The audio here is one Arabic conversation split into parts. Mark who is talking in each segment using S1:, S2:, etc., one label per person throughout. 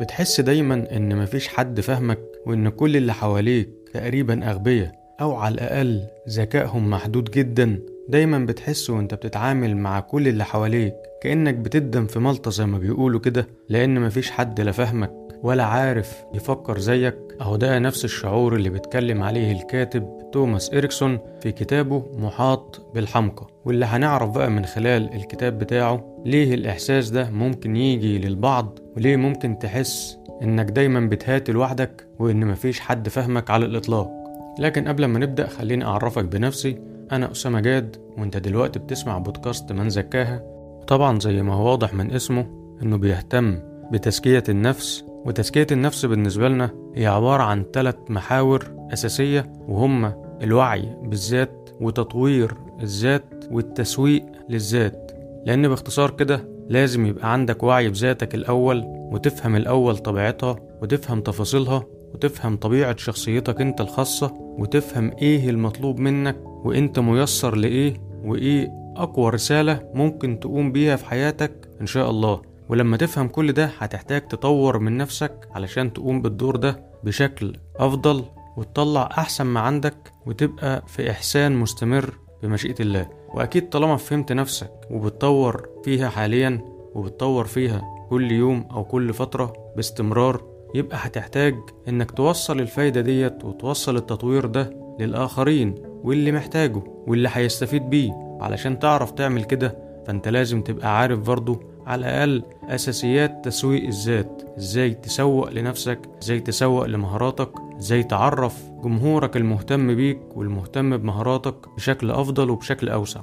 S1: بتحس دايما إن مفيش حد فاهمك وإن كل اللي حواليك تقريبا أغبياء أو على الأقل ذكائهم محدود جدا. دايما بتحس وإنت بتتعامل مع كل اللي حواليك كأنك بتدم في ملطة زي ما بيقولوا كده لأن مفيش حد لا فاهمك. ولا عارف يفكر زيك. أهو ده نفس الشعور اللي بيتكلم عليه الكاتب توماس إريكسون في كتابه محاط بالحمقى. واللي هنعرف بقى من خلال الكتاب بتاعه ليه الإحساس ده ممكن يجي للبعض وليه ممكن تحس إنك دايما بتهات لوحدك وإن مفيش حد فاهمك على الإطلاق. لكن قبل ما نبدأ خليني أعرفك بنفسي. أنا أسامة جاد وأنت دلوقتي بتسمع بودكاست من زكاها. طبعا زي ما هو واضح من اسمه إنه بيهتم بتزكية النفس وتزكية النفس بالنسبة لنا هي عبارة عن ثلاث محاور أساسية وهما الوعي بالذات وتطوير الذات والتسويق للذات. لأن باختصار كده لازم يبقى عندك وعي بذاتك الأول وتفهم الأول طبيعتها وتفهم تفاصيلها وتفهم طبيعة شخصيتك أنت الخاصة وتفهم إيه المطلوب منك وأنت ميسر لإيه وإيه أقوى رسالة ممكن تقوم بيها في حياتك إن شاء الله. ولما تفهم كل ده هتحتاج تطور من نفسك علشان تقوم بالدور ده بشكل أفضل وتطلع أحسن ما عندك وتبقى في إحسان مستمر بمشيئة الله. وأكيد طالما فهمت نفسك وبتطور فيها حاليا وبتطور فيها كل يوم أو كل فترة باستمرار يبقى هتحتاج إنك توصل الفايدة ديت وتوصل التطوير ده للآخرين واللي محتاجه واللي هيستفيد بيه. علشان تعرف تعمل كده فأنت لازم تبقى عارف برضو على الأقل أساسيات تسويق الذات. إزاي تسوق لنفسك إزاي تسوق لمهاراتك إزاي تعرف جمهورك المهتم بيك والمهتم بمهاراتك بشكل أفضل وبشكل أوسع.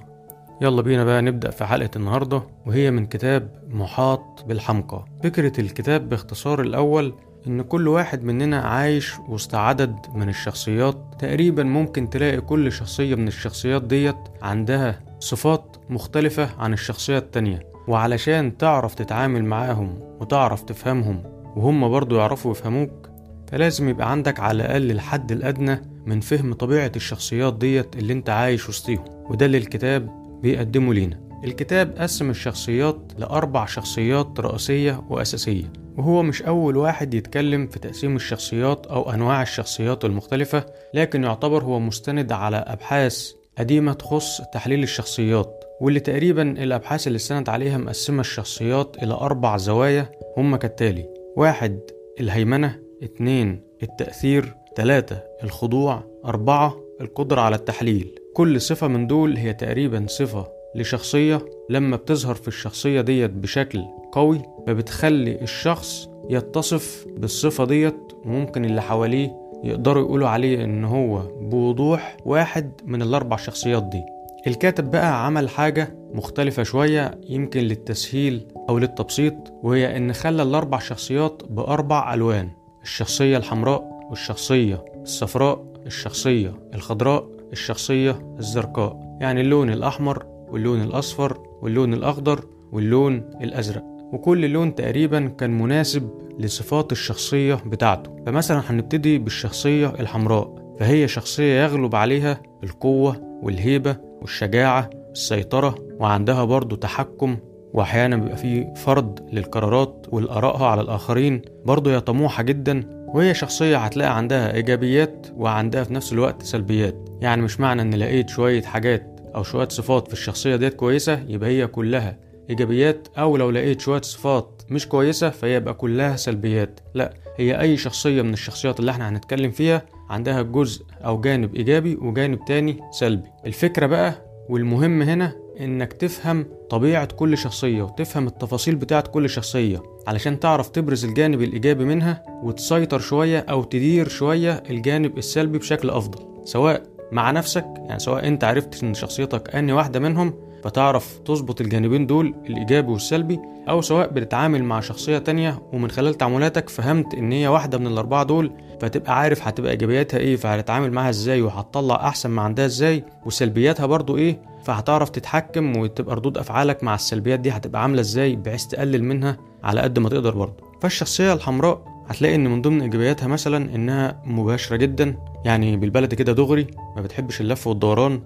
S1: يلا بينا بقى نبدأ في حلقة النهاردة وهي من كتاب محاط بالحمقى. فكرة الكتاب باختصار الأول إن كل واحد مننا عايش وسط عدد من الشخصيات. تقريبا ممكن تلاقي كل شخصية من الشخصيات ديت عندها صفات مختلفة عن الشخصية التانية. وعلشان تعرف تتعامل معاهم وتعرف تفهمهم وهم برضو يعرفوا يفهموك فلازم يبقى عندك على الأقل الحد الأدنى من فهم طبيعة الشخصيات ديت اللي انت عايش وسطيهم وده اللي الكتاب بيقدمه لينا. الكتاب قسم الشخصيات لأربع شخصيات رئيسية وأساسية وهو مش أول واحد يتكلم في تقسيم الشخصيات أو أنواع الشخصيات المختلفة لكن يعتبر هو مستند على أبحاث قديمة تخص تحليل الشخصيات. واللي تقريبا الأبحاث اللي استند عليها مقسمة الشخصيات إلى أربع زوايا هما كالتالي واحد الهيمنة اتنين التأثير تلاتة الخضوع أربعة القدرة على التحليل. كل صفة من دول هي تقريبا صفة لشخصية. لما بتظهر في الشخصية ديت بشكل قوي فبتخلي الشخص يتصف بالصفة ديت وممكن اللي حواليه يقدروا يقولوا عليه إن هو بوضوح واحد من الأربع شخصيات دي. الكاتب بقى عمل حاجة مختلفة شوية يمكن للتسهيل أو للتبسيط وهي إن خلى الأربع شخصيات بأربع ألوان الشخصية الحمراء والشخصية الصفراء الشخصية الخضراء الشخصية الزرقاء يعني اللون الأحمر واللون الأصفر واللون الأخضر واللون الأزرق. وكل لون تقريبا كان مناسب لصفات الشخصية بتاعته. فمثلا هنبتدي بالشخصية الحمراء فهي شخصية يغلب عليها القوة والهيبة والشجاعة السيطرة وعندها برضو تحكم وأحيانا بيبقى فيه فرض للقرارات والآرائها على الآخرين برضو هي طموحة جدا وهي شخصية هتلاقي عندها إيجابيات وعندها في نفس الوقت سلبيات. يعني مش معنى إن لقيت شوية حاجات أو شوية صفات في الشخصية ديت كويسة يبقى هي كلها إيجابيات أو لو لقيت شوية صفات مش كويسة فهي يبقى كلها سلبيات. لا هي أي شخصية من الشخصيات اللي إحنا هنتكلم فيها عندها جزء أو جانب إيجابي وجانب تاني سلبي. الفكرة بقى والمهم هنا إنك تفهم طبيعة كل شخصية وتفهم التفاصيل بتاعت كل شخصية علشان تعرف تبرز الجانب الإيجابي منها وتسيطر شوية أو تدير شوية الجانب السلبي بشكل أفضل سواء مع نفسك يعني سواء أنت عرفت إن شخصيتك أني واحدة منهم فتعرف تظبط الجانبين دول الإيجابي والسلبي أو سواء بتتعامل مع شخصية تانية. ومن خلال تعاملاتك فهمت إن هي واحدة من الأربعة دول فتبقى عارف هتبقى إيجابياتها إيه فهتتعامل معاها إزاي وهتطلع أحسن ما عندها إزاي. وسلبياتها برضو إيه فهتعرف تتحكم وتبقى ردود أفعالك مع السلبيات دي هتبقى عاملة إزاي بحيث تقلل منها على قد ما تقدر برضو. فالشخصية الحمراء هتلاقي إن من ضمن إيجابياتها مثلا إنها مباشرة جدا يعني بالبلد كده دغري ما بتحبش اللف والدوران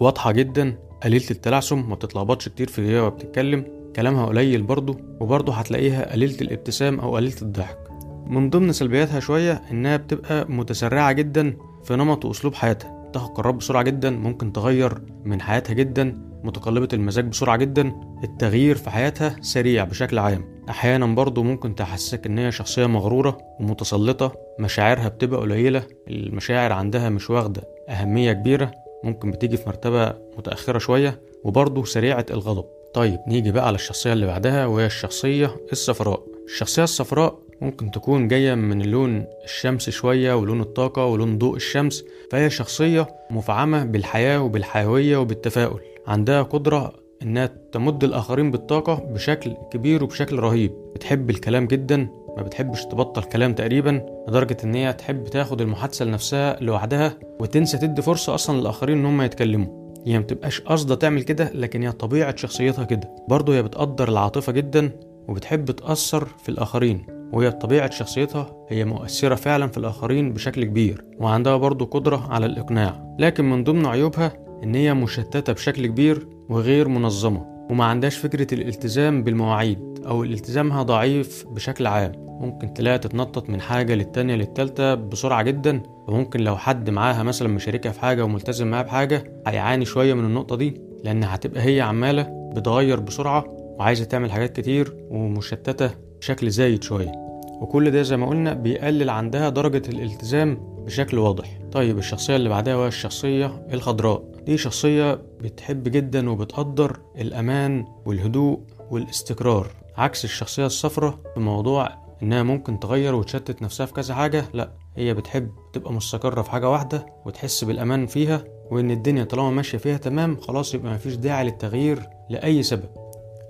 S1: واضحة جدا قليلة التلعثم ما بتتلخبطش كتير في هي وبتتكلم كلامها قليل برضه وبرضه هتلاقيها قليلة الابتسام أو قليلة الضحك. من ضمن سلبياتها شوية إنها بتبقى متسرعة جدا في نمط وأسلوب حياتها. تاخد قرارات بسرعة جدا ممكن تغير من حياتها جدا متقلبة المزاج بسرعة جدا. التغيير في حياتها سريع بشكل عام. أحيانا برضه ممكن تحسسك إن هي شخصية مغرورة ومتسلطة مشاعرها بتبقى قليلة المشاعر عندها مش واخدة أهمية كبيرة. ممكن بتيجي في مرتبة متأخرة شوية وبرضه سريعة الغضب. طيب نيجي بقى على الشخصية اللي بعدها وهي الشخصية الصفراء. الشخصية الصفراء ممكن تكون جاية من اللون الشمس شوية ولون الطاقة ولون ضوء الشمس فهي شخصية مفعمة بالحياة وبالحيوية وبالتفاؤل. عندها قدرة إنها تمد الآخرين بالطاقة بشكل كبير وبشكل رهيب. بتحب الكلام جدا ما بتحبش تبطل كلام تقريبا لدرجة إن هي تحب تاخد المحادثة لنفسها لوحدها وتنسى تدي فرصة أصلا للآخرين إن هم يتكلموا. هي ما بتبقاش قاصدة تعمل كده لكن هي طبيعة شخصيتها كده. برضه هي بتقدر العاطفة جدا وبتحب تأثر في الآخرين. وهي بطبيعة شخصيتها هي مؤثرة فعلا في الآخرين بشكل كبير وعندها برضه قدرة على الإقناع. لكن من ضمن عيوبها إن هي مشتتة بشكل كبير وغير منظمة. وما عندهاش فكرة الالتزام بالمواعيد أو التزامها ضعيف بشكل عام. ممكن تلاقيها تتنطط من حاجة للتانية للتالتة بسرعة جدا وممكن لو حد معاها مثلا مشاركها في حاجة وملتزم معاها بحاجة هيعاني شوية من النقطة دي لأن هتبقى هي عمالة بتغير بسرعة وعايزة تعمل حاجات كتير ومشتتة بشكل زايد شوية. وكل ده زي ما قلنا بيقلل عندها درجة الالتزام بشكل واضح. طيب الشخصية اللي بعدها وهي الشخصية الخضراء. دي شخصية بتحب جدا وبتقدر الأمان والهدوء والاستقرار. عكس الشخصية الصفراء في موضوع إنها ممكن تغير وتشتت نفسها في كذا حاجة لأ هي بتحب تبقى مستقرة في حاجة واحدة وتحس بالأمان فيها وإن الدنيا طالما ماشية فيها تمام خلاص يبقى مفيش داعي للتغيير لأي سبب.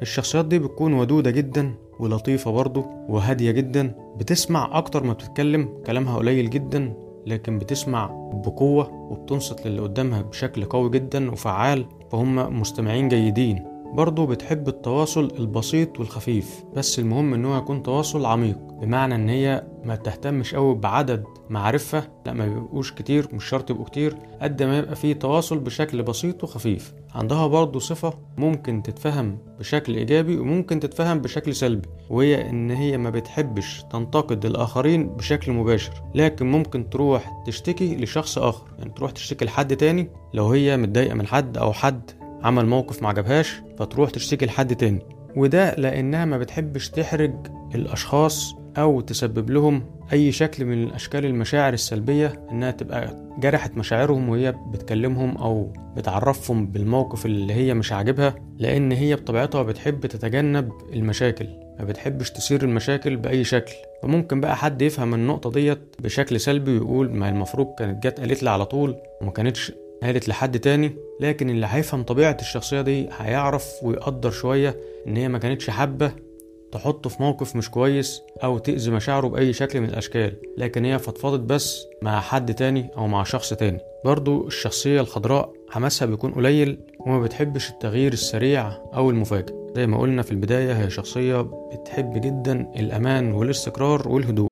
S1: الشخصيات دي بتكون ودودة جدا ولطيفة برضه وهادية جدا بتسمع أكتر ما بتتكلم كلامها قليل جدا لكن بتسمع بقوة وبتنصت للي قدامها بشكل قوي جدا وفعال فهم مستمعين جيدين. برضه بتحب التواصل البسيط والخفيف بس المهم إن هو يكون تواصل عميق بمعنى إن هي ما تهتمش قوي بعدد معارفها لأ ما بيبقوش كتير مش شرط يبقوا كتير قد ما يبقى فيه تواصل بشكل بسيط وخفيف. عندها برضه صفة ممكن تتفهم بشكل إيجابي وممكن تتفهم بشكل سلبي وهي إن هي ما بتحبش تنتقد الآخرين بشكل مباشر لكن ممكن تروح تشتكي لشخص آخر يعني تروح تشتكي لحد تاني لو هي متضايقة من حد أو حد عمل موقف ما عجبهاش فتروح تشتكي لحد تاني. وده لأنها ما بتحبش تحرج الأشخاص أو تسبب لهم أي شكل من الأشكال المشاعر السلبية إنها تبقى جرحت مشاعرهم وهي بتكلمهم أو بتعرفهم بالموقف اللي هي مش عاجبها لأن هي بطبيعتها بتحب تتجنب المشاكل ما بتحبش تثير المشاكل بأي شكل. فممكن بقى حد يفهم النقطة ديت بشكل سلبي ويقول ما المفروض كانت جت قالت لي على طول وما كانتش قالت لحد تاني لكن اللي هيفهم طبيعة الشخصية دي هيعرف ويقدر شوية إن هي ما كانتش حابة تحطه في موقف مش كويس أو تأذي مشاعره بأي شكل من الأشكال لكن هي فضفضت بس مع حد تاني أو مع شخص تاني. برضو الشخصية الخضراء حماسها بيكون قليل وما بتحبش التغيير السريع أو المفاجئ. زي ما قلنا في البداية هي شخصية بتحب جدا الأمان والاستقرار والهدوء.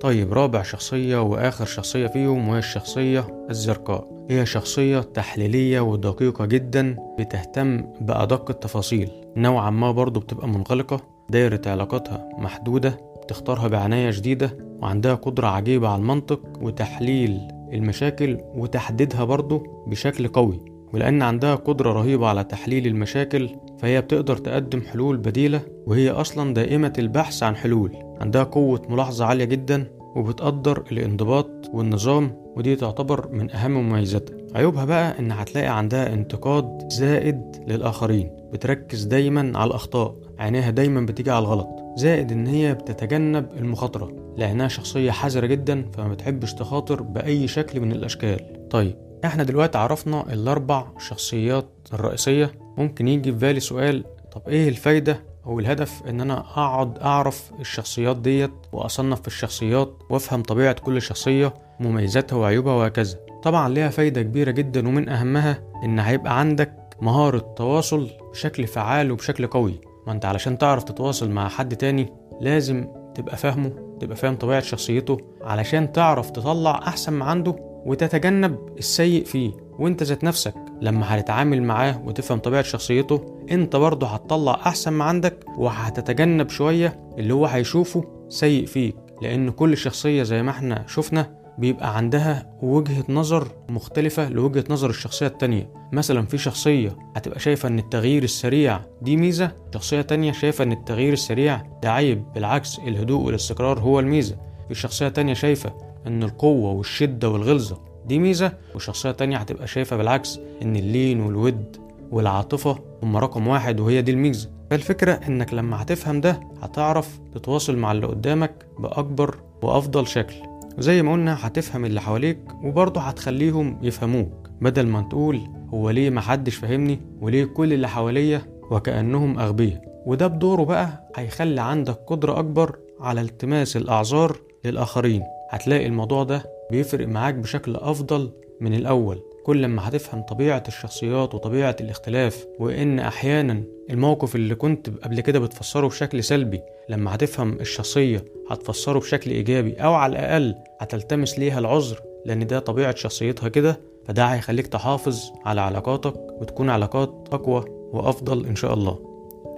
S1: طيب رابع شخصية وآخر شخصية فيهم وهي الشخصية الزرقاء. هي شخصية تحليلية ودقيقة جدا بتهتم بأدق التفاصيل. نوعا ما برضو بتبقى منغلقة دايرة علاقاتها محدودة بتختارها بعناية شديدة وعندها قدرة عجيبة على المنطق وتحليل المشاكل وتحديدها برضو بشكل قوي. ولأن عندها قدرة رهيبة على تحليل المشاكل فهي بتقدر تقدم حلول بديلة وهي أصلا دائمة البحث عن حلول. عندها قوة ملاحظة عالية جدا وبتقدر الانضباط والنظام ودي تعتبر من أهم مميزاتها. عيوبها بقى إن هتلاقي عندها انتقاد زائد للآخرين بتركز دايما على الأخطاء عينيها دايما بتيجي على الغلط زائد إن هي بتتجنب المخاطرة لأنها شخصية حذرة جدا فما بتحبش تخاطر بأي شكل من الأشكال. طيب إحنا دلوقتي عرفنا الأربع شخصيات الرئيسية. ممكن يجي في بالي سؤال طب إيه الفايدة أو الهدف إن أنا أقعد أعرف الشخصيات ديت وأصنف في الشخصيات وأفهم طبيعة كل شخصية مميزاتها وعيوبها وهكذا. طبعا ليها فايدة كبيرة جدا ومن أهمها إن هيبقى عندك مهارة تواصل بشكل فعال وبشكل قوي. ما أنت علشان تعرف تتواصل مع حد تاني لازم تبقى فاهمه تبقى فاهم طبيعة شخصيته علشان تعرف تطلع أحسن ما عنده وتتجنب السيء فيه. وانت ذات نفسك لما هتتعامل معاه وتفهم طبيعة شخصيته انت برضه هتطلع أحسن ما عندك وهتتجنب شوية اللي هو هيشوفه سيء فيك. لأن كل شخصية زي ما إحنا شفنا بيبقى عندها وجهة نظر مختلفة لوجهة نظر الشخصية التانية. مثلا في شخصية هتبقى شايفة إن التغيير السريع دي ميزة شخصية تانية شايفة إن التغيير السريع ده عيب بالعكس الهدوء والاستقرار هو الميزة. في شخصية تانية شايفة إن القوة والشدة والغلظة دي ميزة وشخصية تانية هتبقى شايفة بالعكس إن اللين والود والعاطفة هم رقم واحد وهي دي الميزة. فالفكرة إنك لما هتفهم ده هتعرف تتواصل مع اللي قدامك بأكبر وأفضل شكل. وزي ما قلنا هتفهم اللي حواليك وبرضه هتخليهم يفهموك. بدل ما تقول هو ليه محدش فاهمني وليه كل اللي حواليا وكأنهم أغبياء. وده بدوره بقى هيخلي عندك قدرة أكبر على التماس الأعذار للآخرين. هتلاقي الموضوع ده بيفرق معاك بشكل أفضل من الأول. كل ما هتفهم طبيعة الشخصيات وطبيعة الاختلاف وإن أحيانا الموقف اللي كنت قبل كده بتفسره بشكل سلبي لما هتفهم الشخصية هتفسره بشكل إيجابي أو على الأقل هتلتمس ليها العذر لأن ده طبيعة شخصيتها كده فده هيخليك تحافظ على علاقاتك وتكون علاقات أقوى وأفضل إن شاء الله.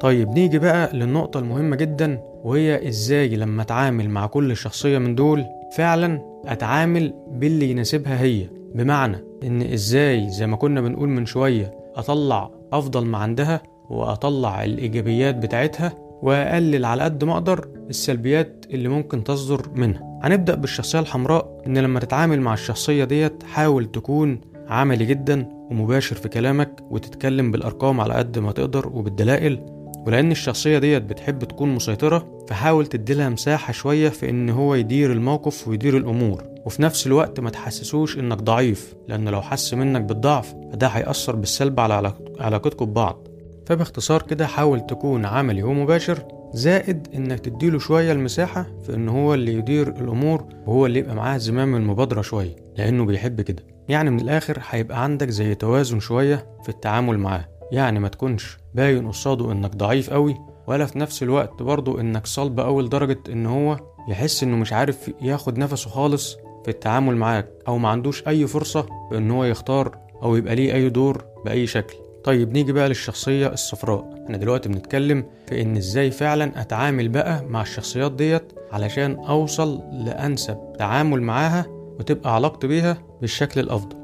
S1: طيب نيجي بقى للنقطة المهمة جدا وهي إزاي لما أتعامل مع كل شخصية من دول فعلا أتعامل باللي يناسبها هي. بمعنى إن إزاي زي ما كنا بنقول من شوية أطلع أفضل ما عندها وأطلع الإيجابيات بتاعتها وأقلل على قد ما أقدر السلبيات اللي ممكن تصدر منها. هنبدأ بالشخصية الحمراء إن لما تتعامل مع الشخصية ديت حاول تكون عملي جدا ومباشر في كلامك وتتكلم بالأرقام على قد ما تقدر وبالدلائل ولأن الشخصية ديت بتحب تكون مسيطرة فحاول تديلها مساحة شوية في إن هو يدير الموقف ويدير الأمور. وفي نفس الوقت ما تحسسوش إنك ضعيف لأن لو حس منك بالضعف فده هيأثر بالسلب على علاق- علاقتكم ببعض. فباختصار كده حاول تكون عملي ومباشر زائد إنك تديله شوية المساحة في إن هو اللي يدير الأمور وهو اللي يبقى معاه زمام المبادرة شوية لأنه بيحب كده. يعني من الآخر هيبقى عندك زي توازن شوية في التعامل معاه. يعني ما تكونش. باين قصاده إنك ضعيف قوي ولا في نفس الوقت برضه إنك صلب أوي لدرجة إن هو يحس إنه مش عارف ياخد نفسه خالص في التعامل معاك أو ما عندوش أي فرصة إن هو يختار أو يبقى ليه أي دور بأي شكل. طيب نيجي بقى للشخصية الصفراء. إحنا دلوقتي بنتكلم في إن إزاي فعلا أتعامل بقى مع الشخصيات ديت علشان أوصل لأنسب تعامل معاها وتبقى علاقتي بيها بالشكل الأفضل.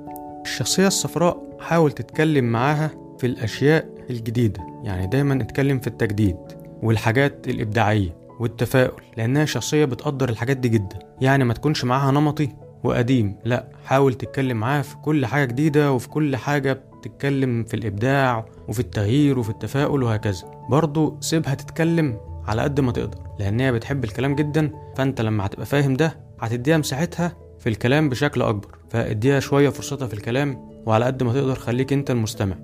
S1: الشخصية الصفراء حاول تتكلم معاها في الأشياء الجديدة. يعني دايما اتكلم في التجديد والحاجات الإبداعية والتفاؤل لأنها شخصية بتقدر الحاجات دي جدا. يعني ما تكونش معاها نمطي وقديم لا. حاول تتكلم معاها في كل حاجة جديدة وفي كل حاجة بتتكلم في الإبداع وفي التغيير وفي التفاؤل وهكذا. برضو سيبها تتكلم على قد ما تقدر لأن هي بتحب الكلام جدا. فأنت لما هتبقى فاهم ده هتديها مساحتها في الكلام بشكل أكبر. فاديها شوية فرصتها في الكلام وعلى قد ما تقدر خليك أنت المستمع.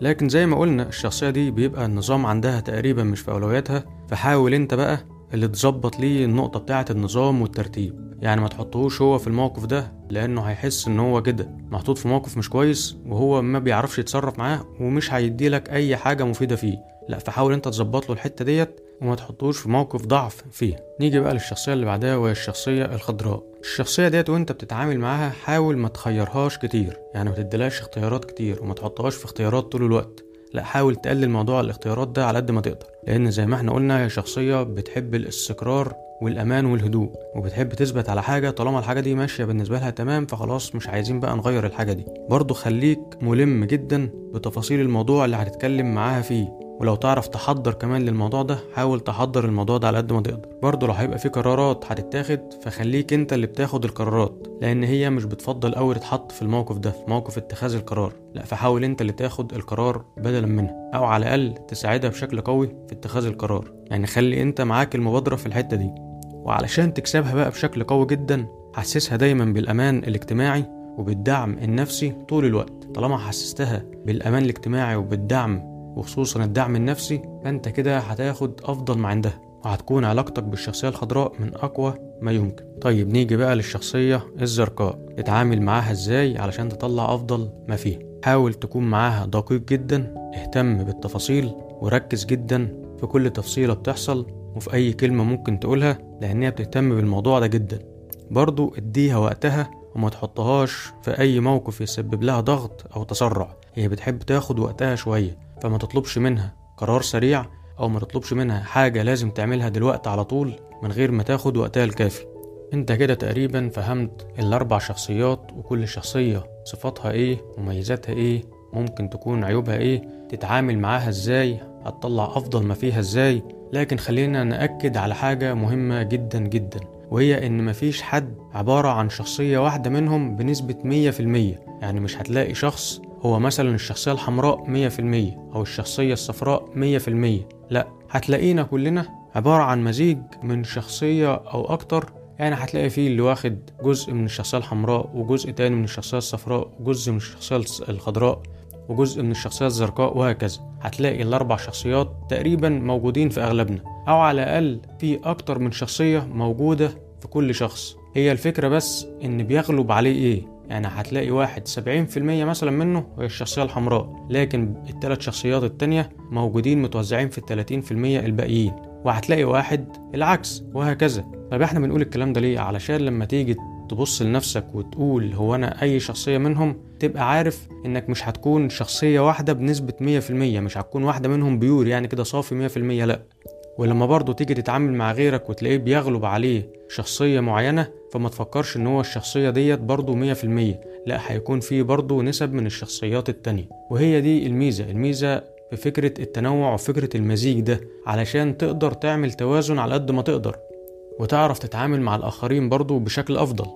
S1: لكن زي ما قلنا الشخصية دي بيبقى النظام عندها تقريبا مش في أولوياتها. فحاول أنت بقى اللي تظبط ليه النقطة بتاعة النظام والترتيب. يعني ما تحطهوش هو في الموقف ده لأنه هيحس إن هو كده. محطوط في موقف مش كويس وهو ما بيعرفش يتصرف معاه ومش هيديلك أي حاجة مفيدة فيه. لا فحاول أنت تظبط له الحتة ديت وما تحطوش في موقف ضعف فيه. نيجي بقى للشخصية اللي بعدها وهي الشخصية الخضراء. الشخصية ديت وانت بتتعامل معاها حاول ما تخيرهاش كتير يعني ما تديلهاش اختيارات كتير وما تحطهاش في اختيارات طول الوقت. لا حاول تقلل موضوع الاختيارات ده على قد ما تقدر لأن زي ما إحنا قلنا هي شخصية بتحب الاستقرار والأمان والهدوء وبتحب تثبت على حاجة طالما الحاجة دي ماشية بالنسبة لها تمام فخلاص مش عايزين بقى نغير الحاجة دي. برضو خليك ملم جدا بتفاصيل الموضوع اللي هتتكلم معاها فيه. ولو تعرف تحضر كمان للموضوع ده حاول تحضر الموضوع ده على قد ما تقدر. برضه لو هيبقى في قرارات هتتاخد فخليك انت اللي بتاخد القرارات لأن هي مش بتفضل قوي تتحط في الموقف ده في موقف اتخاذ القرار. لا فحاول انت اللي تاخد القرار بدلا منها أو على الأقل تساعدها بشكل قوي في اتخاذ القرار. يعني خلي انت معاك المبادرة في الحتة دي. وعلشان تكسبها بقى بشكل قوي جدا حسسها دايما بالأمان الاجتماعي وبالدعم النفسي طول الوقت. طالما حسستها بالأمان الاجتماعي وبالدعم وخصوصا الدعم النفسي فانت كده هتاخد أفضل ما عندها وهتكون علاقتك بالشخصية الخضراء من أقوى ما يمكن. طيب نيجي بقى للشخصية الزرقاء. تتعامل معاها إزاي علشان تطلع أفضل ما فيها؟ حاول تكون معاها دقيق جدا اهتم بالتفاصيل وركز جدا في كل تفصيلة بتحصل وفي أي كلمة ممكن تقولها لأنها بتهتم بالموضوع ده جدا. برضو اديها وقتها وما تحطهاش في أي موقف يسبب لها ضغط أو تسرع. هي بتحب تاخد وقتها شوية فما تطلبش منها قرار سريع أو ما تطلبش منها حاجة لازم تعملها دلوقتي على طول من غير ما تاخد وقتها الكافي. أنت كده تقريبا فهمت الأربع شخصيات وكل شخصية صفاتها إيه مميزاتها إيه ممكن تكون عيوبها إيه تتعامل معاها إزاي هتطلع أفضل ما فيها إزاي. لكن خلينا نأكد على حاجة مهمة جدا جدا وهي إن مفيش حد عبارة عن شخصية واحدة منهم بنسبة مية في المية. يعني مش هتلاقي شخص هو مثلا الشخصية الحمراء مية في المية أو الشخصية الصفراء مية في المية. لا هتلاقينا كلنا عبارة عن مزيج من شخصية أو أكتر. يعني هتلاقي فيه اللي واخد جزء من الشخصية الحمراء وجزء تاني من الشخصية الصفراء وجزء من الشخصية الخضراء وجزء من الشخصية الزرقاء وهكذا. هتلاقي الأربع شخصيات تقريبا موجودين في أغلبنا. أو على الأقل في أكتر من شخصية موجودة في كل شخص. هي الفكرة بس إن بيغلب عليه إيه؟ يعني هتلاقي واحد سبعين في المية مثلا منه هي الشخصية الحمراء لكن التلات شخصيات التانية موجودين متوزعين في التلاتين في المية الباقيين وهتلاقي واحد العكس وهكذا. طب إحنا بنقول الكلام ده ليه؟ علشان لما تيجي تبص لنفسك وتقول هو أنا أي شخصية منهم تبقى عارف إنك مش هتكون شخصية واحدة بنسبة مية في المية مش هتكون واحدة منهم بيور يعني كده صافي مية في المية لأ. ولما برضه تيجي تتعامل مع غيرك وتلاقيه بيغلب عليه شخصية معينة فما تفكرش إن هو الشخصية ديت برضه مية في المية لا هيكون فيه برضه نسب من الشخصيات التانية. وهي دي الميزة الميزة في فكرة التنوع وفكرة المزيج ده علشان تقدر تعمل توازن على قد ما تقدر وتعرف تتعامل مع الآخرين برضه بشكل أفضل.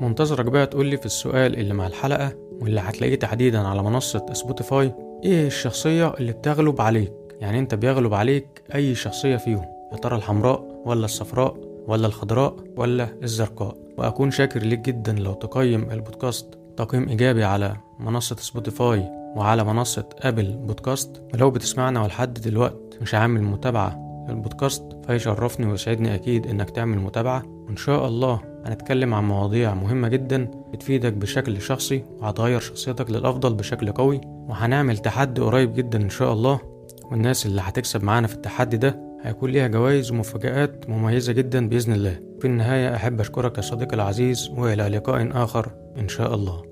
S1: منتظرك بقى تقولي في السؤال اللي مع الحلقة واللي هتلاقيه تحديدا على منصة Spotify إيه الشخصية اللي بتغلب عليك؟ يعني انت بيغلب عليك أي شخصية فيهم يا ترى الحمراء ولا الصفراء ولا الخضراء ولا الزرقاء. وأكون شاكر ليك جدا لو تقيم البودكاست تقييم إيجابي على منصة Spotify وعلى منصة Apple Podcast. ولو بتسمعنا ولحد دلوقت مش عامل متابعة للبودكاست فيشرفني ويسعدني أكيد إنك تعمل متابعة. وإن شاء الله هنتكلم عن مواضيع مهمة جدا بتفيدك بشكل شخصي وهتغير شخصيتك للأفضل بشكل قوي. وهنعمل تحدي قريب جدا إن شاء الله. والناس اللي هتكسب معانا في التحدي ده هيكون ليها جوائز ومفاجآت مميزة جدا بإذن الله. في النهاية أحب أشكرك يا صديقي العزيز وإلى لقاء آخر إن شاء الله.